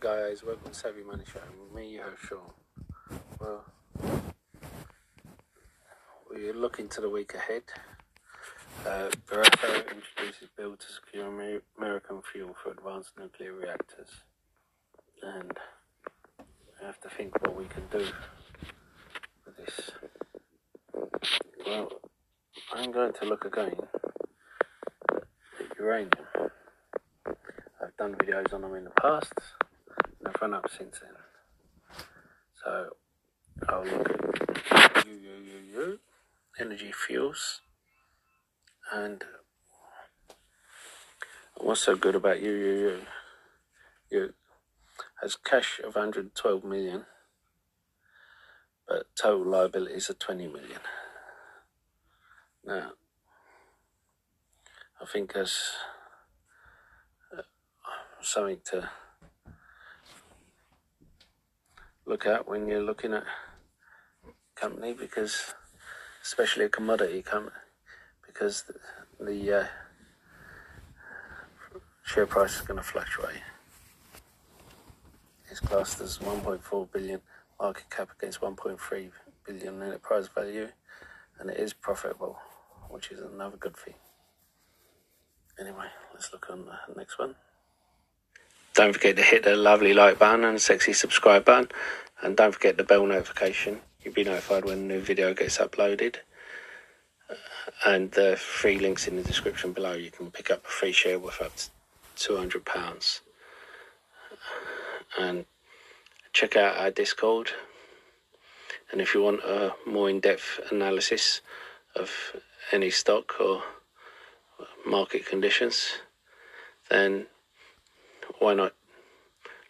guys, welcome to Savvy Money Show. Me, your host Sean. Well, we're looking to the week ahead. Uh, introduces bill to secure American fuel for advanced nuclear reactors, and we have to think what we can do with this. Well, I'm going to look again at uranium. I've done videos on them in the past, run up since then. So I'll look at U, U, U, U, energy fuels, and what's so good about you, U, U? You has cash of 112 million, but total liabilities are 20 million. Now, I think that's uh, something to look at when you're looking at company because especially a commodity company because the, the uh, share price is going to fluctuate. It's classed as 1.4 billion market cap against 1.3 billion enterprise value and it is profitable which is another good thing. Anyway let's look on the next one don't forget to hit the lovely like button and sexy subscribe button. And don't forget the bell notification. You'll be notified when a new video gets uploaded. Uh, and the free links in the description below. You can pick up a free share worth up to £200. And check out our Discord. And if you want a more in depth analysis of any stock or market conditions, then why not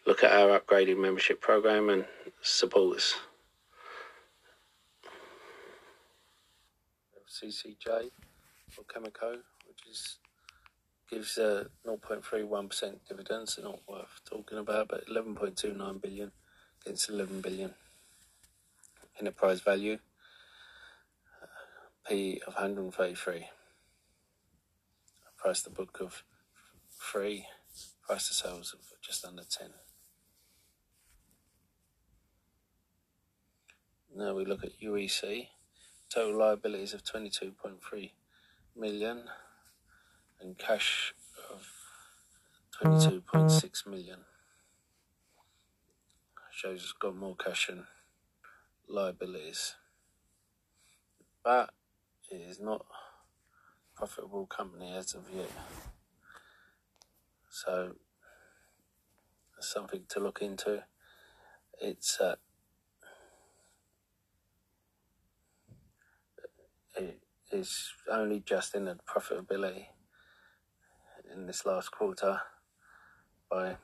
look at our upgraded membership program and support us? CCJ or Cameco, which is gives a 0.31% dividends, they're not worth talking about, but 11.29 billion against 11 billion enterprise value, uh, P of 133, price the book of three price to sales of just under 10. Now we look at UEC, total liabilities of 22.3 million and cash of 22.6 million. Shows it's got more cash than liabilities. But it is not a profitable company as of yet. So something to look into. It's uh, it is only just in the profitability in this last quarter by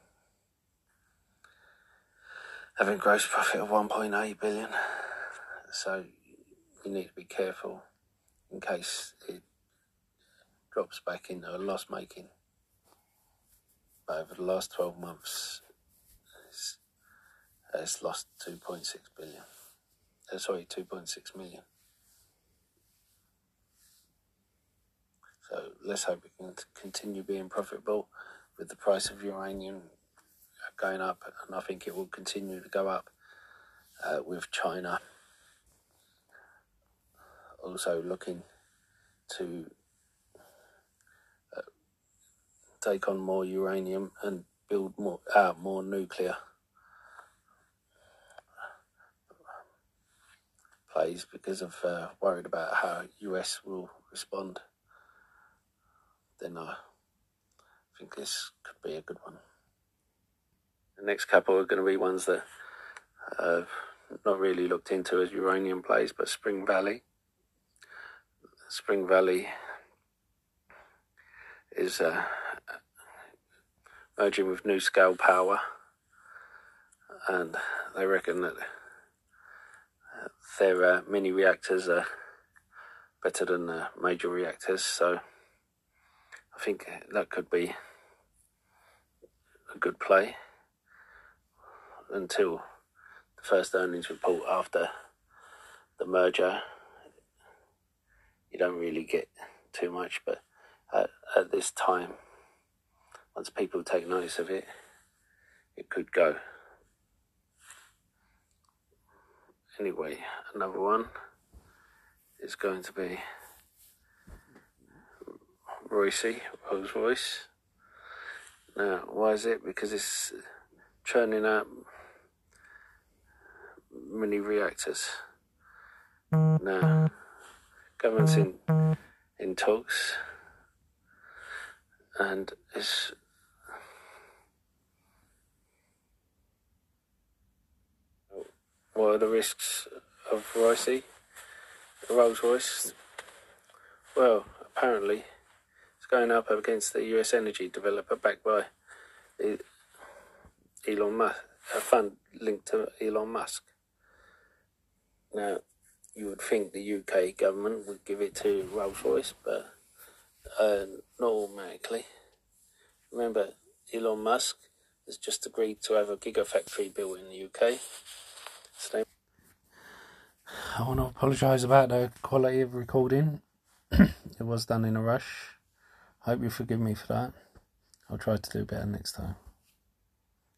having gross profit of 1.8 billion. So you need to be careful in case it drops back into a loss making over the last 12 months, it's, it's lost 2.6 billion. Uh, sorry, 2.6 million. So let's hope we can continue being profitable with the price of uranium going up, and I think it will continue to go up uh, with China also looking to take on more uranium and build more out more nuclear plays because of uh, worried about how US will respond. Then I think this could be a good one. The next couple are going to be ones that I've not really looked into as uranium plays, but Spring Valley. Spring Valley is uh, merging with NuScale Power, and they reckon that their uh, mini reactors are better than the major reactors. So I think that could be a good play until the first earnings report after the merger. You don't really get too much, but at, at this time once people take notice of it, it could go. Anyway, another one is going to be Royce, Rolls Royce. Now, why is it? Because it's churning out mini reactors. Now, government's in in talks, and it's what are the risks of Royce, Rolls Royce? Well, apparently, it's going up against the US energy developer backed by Elon Musk, a fund linked to Elon Musk. Now, you would think the UK government would give it to Rolls Royce, but uh, not automatically. Remember, Elon Musk has just agreed to have a gigafactory built in the UK. I want to apologise about the quality of recording. it was done in a rush. Hope you forgive me for that. I'll try to do better next time.